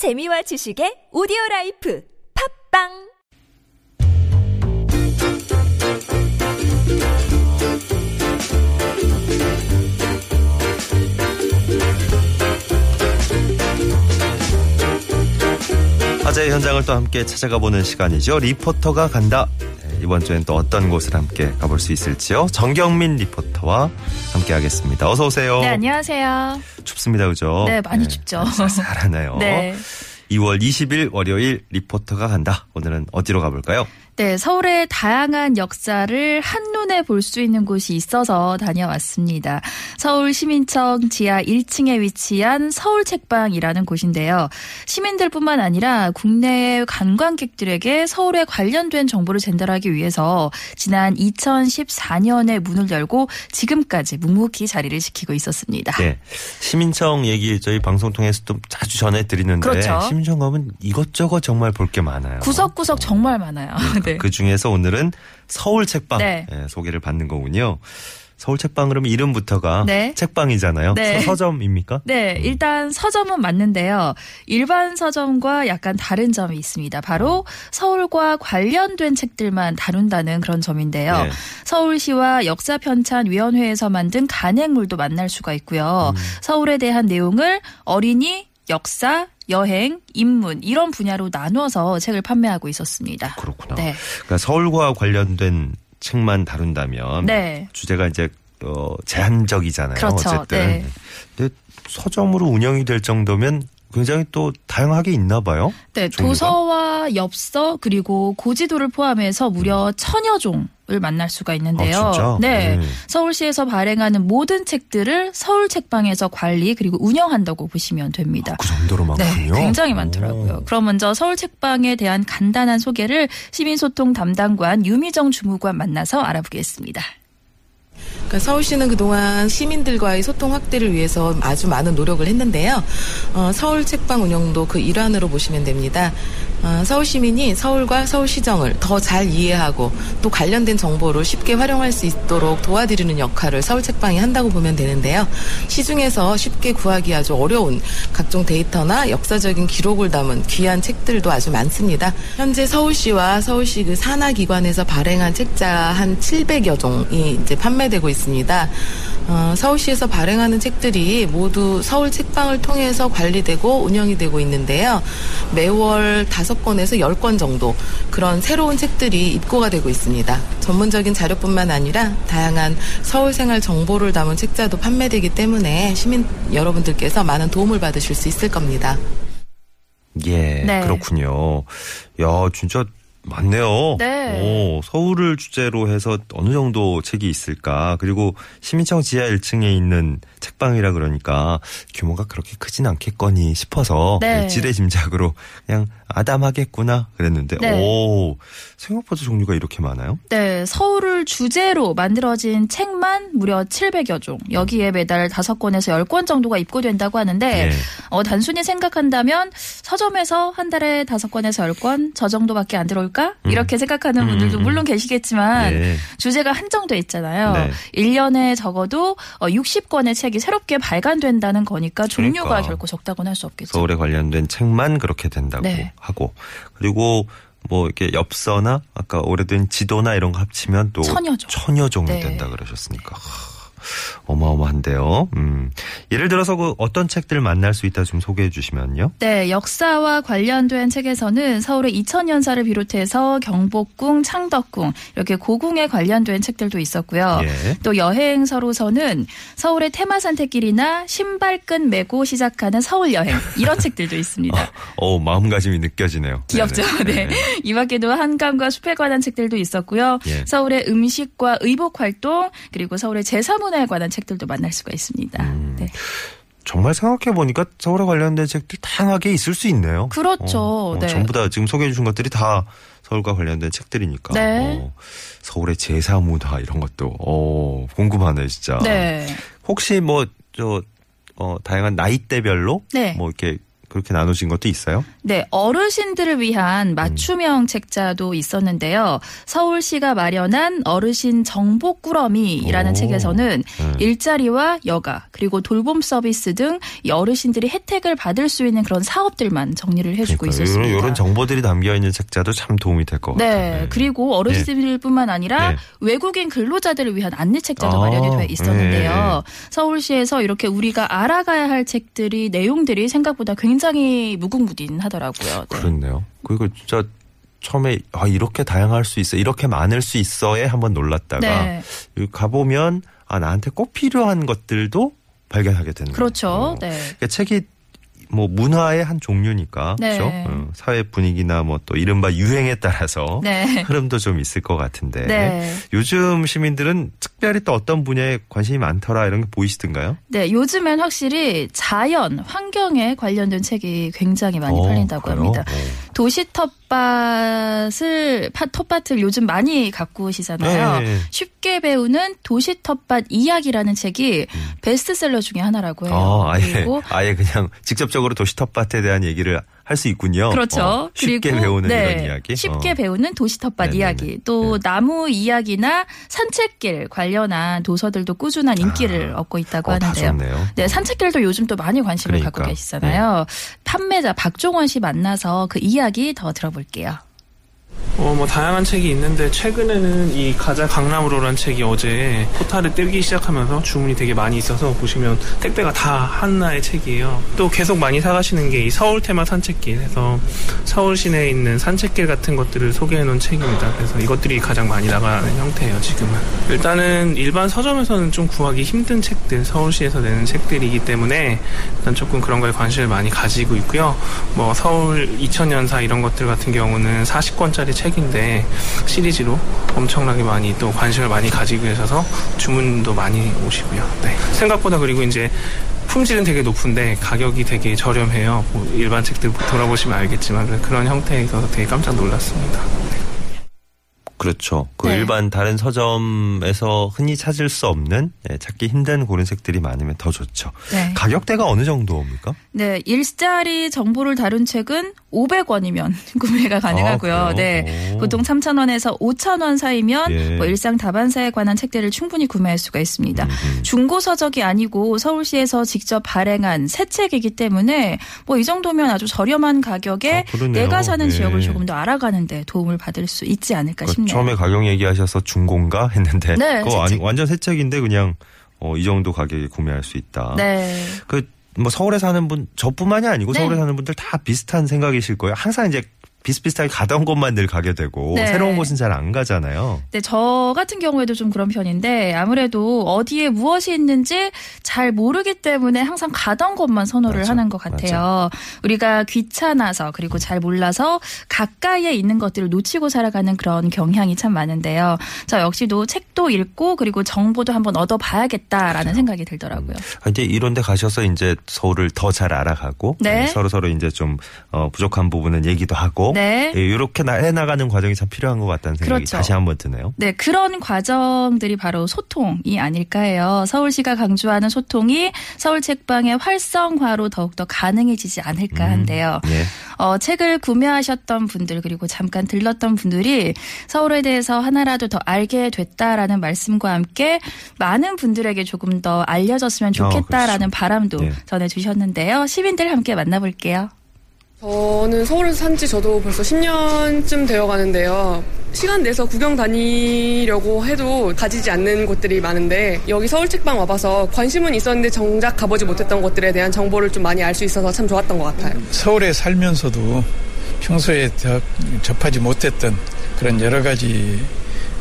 재미와 지식의 오디오 라이프 팟빵 화제의 현장을 또 함께 찾아가 보는 시간이죠. 리포터가 간다. 네, 이번 주엔 또 어떤 곳을 함께 가볼 수 있을지요. 정경민 리포터와 함께 하겠습니다. 어서 오세요. 네, 안녕하세요. 춥습니다. 그죠? 네, 많이 춥죠. 쌀쌀하네요. 네. 2월 20일 월요일 리포터가 간다. 오늘은 어디로 가볼까요? 네, 서울의 다양한 역사를 한눈에 볼 수 있는 곳이 있어서 다녀왔습니다. 서울 시민청 지하 1층에 위치한 서울 책방이라는 곳인데요. 시민들뿐만 아니라 국내 관광객들에게 서울에 관련된 정보를 전달하기 위해서 지난 2014년에 문을 열고 지금까지 묵묵히 자리를 지키고 있었습니다. 네. 시민청 얘기 저희 방송 통해서도 자주 전해드리는데 그렇죠. 시민청 가면 이것저것 정말 볼 게 많아요. 구석구석 정말 많아요. 네. 그 중에서 오늘은 서울 책방 네. 예, 소개를 받는 거군요. 서울 책방 그러면 이름부터가 네. 책방이잖아요. 네. 서, 점입니까 네, 일단 서점은 맞는데요. 일반 서점과 약간 다른 점이 있습니다. 바로 서울과 관련된 책들만 다룬다는 그런 점인데요. 네. 서울시와 역사편찬위원회에서 만든 간행물도 만날 수가 있고요. 음. 서울에 대한 내용을 어린이, 역사, 여행, 인문 이런 분야로 나누어서 책을 판매하고 있었습니다. 그렇구나. 네. 그러니까 서울과 관련된 책만 다룬다면 네. 주제가 이제 어, 제한적이잖아요. 그렇죠. 어쨌든. 네. 근데 서점으로 운영이 될 정도면 굉장히 또 다양하게 있나 봐요. 네, 종류가? 도서와 엽서 그리고 고지도를 포함해서 무려 천여 종 을 만날 수가 있는데요. 아? 네. 네. 서울시에서 발행하는 모든 책들을 서울 책방에서 관리 그리고 운영한다고 보시면 됩니다. 그 정도로 네, 많군요. 굉장히 많더라고요. 오. 그럼 먼저 서울 책방에 대한 간단한 소개를 시민소통 담당관 유미정 주무관 만나서 알아보겠습니다. 그러니까 서울시는 그동안 시민들과의 소통 확대를 위해서 아주 많은 노력을 했는데요. 어, 서울 책방 운영도 그 일환으로 보시면 됩니다. 어, 서울 시민이 서울과 서울시정을 더 잘 이해하고 또 관련된 정보를 쉽게 활용할 수 있도록 도와드리는 역할을 서울 책방이 한다고 보면 되는데요. 시중에서 쉽게 구하기 아주 어려운 각종 데이터나 역사적인 기록을 담은 귀한 책들도 아주 많습니다. 현재 서울시와 서울시 그 산하 기관에서 발행한 책자 한 700여 종이 이제 판매되고 있습니다. 어, 서울시에서 발행하는 책들이 모두 서울 책방을 통해서 관리되고 운영이 되고 있는데요. 매월 5권에서 10권 정도 그런 새로운 책들이 입고가 되고 있습니다. 전문적인 자료뿐만 아니라 다양한 서울 생활 정보를 담은 책자도 판매되기 때문에 시민 여러분들께서 많은 도움을 받으실 수 있을 겁니다. 예, 네. 그렇군요. 야, 진짜 많네요. 네. 오, 서울을 주제로 해서 어느 정도 책이 있을까? 그리고 시민청 지하 1층에 있는 책방이라 그러니까 규모가 그렇게 크진 않겠거니 싶어서 네. 지레짐작으로 그냥 아담하겠구나 그랬는데 네. 오, 생각보다 종류가 이렇게 많아요? 네, 서울을 주제로 만들어진 책만 무려 700여 종. 여기에 매달 5권에서 10권 정도가 입고된다고 하는데 예. 어, 단순히 생각한다면 서점에서 한 달에 5권에서 10권 저 정도밖에 안 들어올까? 이렇게 생각하는 음, 분들도 음. 물론 계시겠지만 예. 주제가 한정돼 있잖아요. 네. 1년에 적어도 60권의 책이 새롭게 발간된다는 거니까 종류가 그러니까. 결코 적다고는 할 수 없겠죠. 서울에 관련된 책만 그렇게 된다고 네. 하고 그리고 뭐 이렇게 엽서나 아까 오래된 지도나 이런 거 합치면 또 천여 종. 천여 종이 네. 된다 그러셨으니까 하, 어마어마한데요. 음. 예를 들어서 그 어떤 책들을 만날 수 있다 좀 소개해 주시면요. 네, 역사와 관련된 책에서는 서울의 이천연사를 비롯해서 경복궁, 창덕궁 이렇게 고궁에 관련된 책들도 있었고요. 예. 또 여행서로서는 서울의 테마 산책길이나 신발끈 메고 시작하는 서울 여행 이런 책들도 있습니다. 어, 마음가짐이 느껴지네요. 귀엽죠. 네네. 네. 이 밖에도 한강과 숲에 관한 책들도 있었고요. 예. 서울의 음식과 의복 활동 그리고 서울의 제사문 화에 관한 책들도 만날 수가 있습니다. 음. 네. 정말 생각해 보니까 서울에 관련된 책들 다양하게 있을 수 있네요. 그렇죠. 어, 어, 네. 전부 다 지금 소개해 주신 것들이 다 서울과 관련된 책들이니까. 네. 어, 서울의 제사 문화 이런 것도 어, 궁금하네요, 진짜. 네. 혹시 뭐 저 어, 다양한 나이대별로 네. 뭐 이렇게 그렇게 나누신 것도 있어요? 네, 어르신들을 위한 맞춤형 책자도 있었는데요. 서울시가 마련한 어르신 정보 꾸러미라는 오. 책에서는 음. 일자리와 여가 그리고 돌봄 서비스 등이 어르신들이 혜택을 받을 수 있는 그런 사업들만 정리를 해주고 그러니까 있었습니다. 이런, 정보들이 담겨 있는 책자도 참 도움이 될 것 같아요. 네, 그리고 어르신들뿐만 아니라 네. 외국인 근로자들을 위한 안내 책자도 아, 마련이 돼 있었는데요. 네. 서울시에서 이렇게 우리가 알아가야 할 책들이 내용들이 생각보다 굉장히 무궁무진하더라고요. 네. 그렇네요. 그리고 진짜 처음에 아 이렇게 다양할 수 있어, 이렇게 많을 수 있어에 한번 놀랐다가 네. 가보면 아 나한테 꼭 필요한 것들도 발견하게 되는 그렇죠. 거예요. 네. 그러니까 책이 뭐 문화의 한 종류니까 네. 그렇죠. 어, 사회 분위기나 뭐 또 이른바 유행에 따라서 네. 흐름도 좀 있을 것 같은데 네. 요즘 시민들은 특별히 또 어떤 분야에 관심이 많더라 이런 게 보이시던가요? 네, 요즘엔 확실히 자연, 환경에 관련된 책이 굉장히 많이 어, 팔린다고 그래요? 합니다. 어. 도시 텃밭을 파- 텃밭을 요즘 많이 갖고 오시잖아요. 네. 쉽게 배우는 도시 텃밭 이야기라는 책이 베스트셀러 중에 하나라고 해요. 아, 아예, 그리고 아예 그냥 직접적으로 도시 텃밭에 대한 얘기를 할 수 있군요. 그렇죠. 어, 쉽게 그리고 배우는 네, 이런 이야기. 쉽게 어. 배우는 도시 텃밭 네네네. 이야기. 또 네. 나무 이야기나 산책길 관련한 도서들도 꾸준한 인기를 얻고 있다고 어, 다 하는데요. 네, 산책길도 요즘 또 많이 관심을 그러니까. 갖고 계시잖아요. 판매자 박종원 씨 만나서 그 이야기 더 들어볼게요. 어, 뭐 다양한 책이 있는데 최근에는 이 가자 강남으로란 책이 어제 포탈을 뜨기 시작하면서 주문이 되게 많이 있어서 보시면 택배가 다 하나의 책이에요. 또 계속 많이 사가시는 게 이 서울 테마 산책길 해서 서울 시내에 있는 산책길 같은 것들을 소개해 놓은 책입니다. 그래서 이것들이 가장 많이 나가는 형태예요, 지금은. 일단은 일반 서점에서는 좀 구하기 힘든 책들, 서울시에서 내는 책들이기 때문에 일단 조금 그런 거에 관심을 많이 가지고 있고요. 뭐 서울 2000년사 이런 것들 같은 경우는 40권짜리 책 인데 시리즈로 엄청나게 많이 또 관심을 많이 가지고 계셔서 주문도 많이 오시고요. 네. 생각보다 그리고 이제 품질은 되게 높은데 가격이 되게 저렴해요. 뭐 일반 책들 돌아보시면 알겠지만 그런 형태에 있어서 되게 깜짝 놀랐습니다. 그렇죠. 그 네. 일반 다른 서점에서 흔히 찾을 수 없는 예, 찾기 힘든 고른 책들이 많으면 더 좋죠. 네. 가격대가 어느 정도입니까? 네, 일자리 정보를 다룬 책은 500원이면 구매가 가능하고요. 아? 네. 오. 보통 3,000원에서 5,000원 사이면 예. 뭐 일상 다반사에 관한 책들을 충분히 구매할 수가 있습니다. 음흠. 중고 서적이 아니고 서울시에서 직접 발행한 새 책이기 때문에 뭐 이 정도면 아주 저렴한 가격에 아. 내가 사는 예. 지역을 조금 더 알아가는데 도움을 받을 수 있지 않을까 그 싶네요. 처음에 가격 얘기하셔서 중고인가 했는데 네, 그거 새 아니, 책. 완전 새 책인데 그냥 어, 이 정도 가격에 구매할 수 있다. 네. 그 뭐 서울에 사는 분 저뿐만이 아니고 네. 서울에 사는 분들 다 비슷한 생각이실 거예요. 항상 이제 비슷비슷하게 가던 곳만 늘 가게 되고 네. 새로운 곳은 잘 안 가잖아요. 네, 저 같은 경우에도 좀 그런 편인데 아무래도 어디에 무엇이 있는지 잘 모르기 때문에 항상 가던 곳만 선호를 맞아, 하는 것 같아요. 우리가 귀찮아서 그리고 잘 몰라서 가까이에 있는 것들을 놓치고 살아가는 그런 경향이 참 많은데요. 저 역시도 책도 읽고 그리고 정보도 한번 얻어봐야겠다라는 생각이 들더라고요. 아, 이제 이런 데 가셔서 이제 서울을 더 잘 알아가고 네. 서로 서로 이제 좀 어, 부족한 부분은 얘기도 하고 네. 이렇게 해 나가는 과정이 참 필요한 것 같다는 생각이 그렇죠. 다시 한번 드네요. 네, 그런 과정들이 바로 소통이 아닐까 해요. 서울시가 강조하는 소통이 서울 책방의 활성화로 더욱더 가능해지지 않을까 한데요. 예. 어, 책을 구매하셨던 분들 그리고 잠깐 들렀던 분들이 서울에 대해서 하나라도 더 알게 됐다라는 말씀과 함께 많은 분들에게 조금 더 알려졌으면 좋겠다라는 그렇죠. 바람도 예. 전해주셨는데요. 시민들 함께 만나볼게요. 저는 서울에서 산 지 저도 벌써 10년쯤 되어 가는데요. 시간 내서 구경 다니려고 해도 가지지 않는 곳들이 많은데 여기 서울 책방 와봐서 관심은 있었는데 정작 가보지 못했던 곳들에 대한 정보를 좀 많이 알 수 있어서 참 좋았던 것 같아요. 서울에 살면서도 평소에 더 접하지 못했던 그런 여러 가지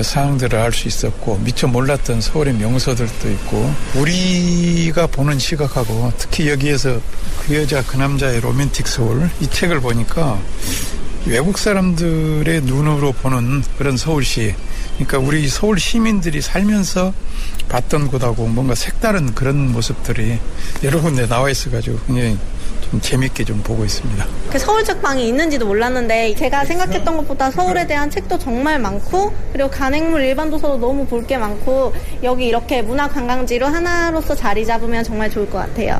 사항들을 알 수 있었고 미처 몰랐던 서울의 명소들도 있고 우리가 보는 시각하고 특히 여기에서 그 여자 그 남자의 로맨틱 서울 이 책을 보니까 외국 사람들의 눈으로 보는 그런 서울시 그러니까 우리 서울 시민들이 살면서 봤던 곳하고 뭔가 색다른 그런 모습들이 여러 군데 나와 있어가지고 굉장히 좀 재밌게 좀 보고 있습니다. 이렇게 서울 책방이 있는지도 몰랐는데 제가 생각했던 것보다 서울에 대한 책도 정말 많고 그리고 간행물 일반 도서도 너무 볼 게 많고 여기 이렇게 문화 관광지로 하나로서 자리 잡으면 정말 좋을 것 같아요.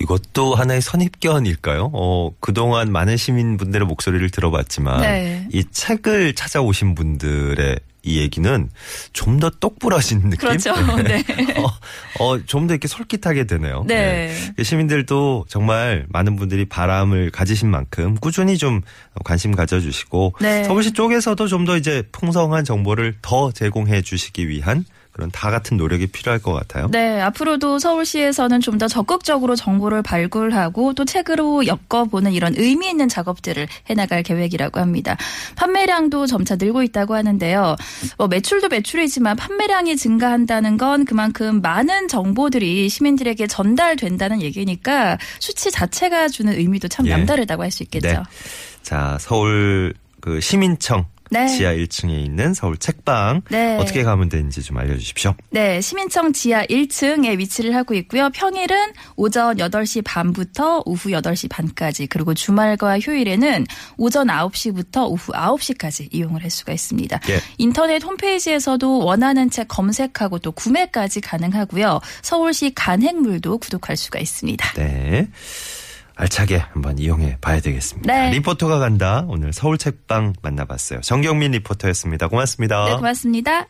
이것도 하나의 선입견일까요? 어, 그동안 많은 시민분들의 목소리를 들어봤지만 네. 이 책을 찾아오신 분들의 이 얘기는 좀 더 똑부러진 느낌? 그렇죠. 네. 어, 어, 좀 더 이렇게 솔깃하게 되네요. 네. 시민들도 정말 많은 분들이 바람을 가지신 만큼 꾸준히 좀 관심 가져주시고 네. 서울시 쪽에서도 좀 더 이제 풍성한 정보를 더 제공해 주시기 위한 그런 다 같은 노력이 필요할 것 같아요. 네, 앞으로도 서울시에서는 좀 더 적극적으로 정보를 발굴하고 또 책으로 엮어보는 이런 의미 있는 작업들을 해나갈 계획이라고 합니다. 판매량도 점차 늘고 있다고 하는데요. 뭐 매출도 매출이지만 판매량이 증가한다는 건 그만큼 많은 정보들이 시민들에게 전달된다는 얘기니까 수치 자체가 주는 의미도 참 예. 남다르다고 할수 있겠죠. 네. 자, 서울 그 시민청 네. 지하 1층에 있는 서울 책방 네. 어떻게 가면 되는지 좀 알려주십시오. 네, 시민청 지하 1층에 위치를 하고 있고요. 평일은 오전 8시 반부터 오후 8시 반까지, 그리고 주말과 휴일에는 오전 9시부터 오후 9시까지 이용을 할 수가 있습니다. 예. 인터넷 홈페이지에서도 원하는 책 검색하고 또 구매까지 가능하고요. 서울시 간행물도 구독할 수가 있습니다. 네. 알차게 한번 이용해 봐야 되겠습니다. 네. 리포터가 간다. 오늘 서울 책방 만나봤어요. 정경민 리포터였습니다. 고맙습니다. 네, 고맙습니다.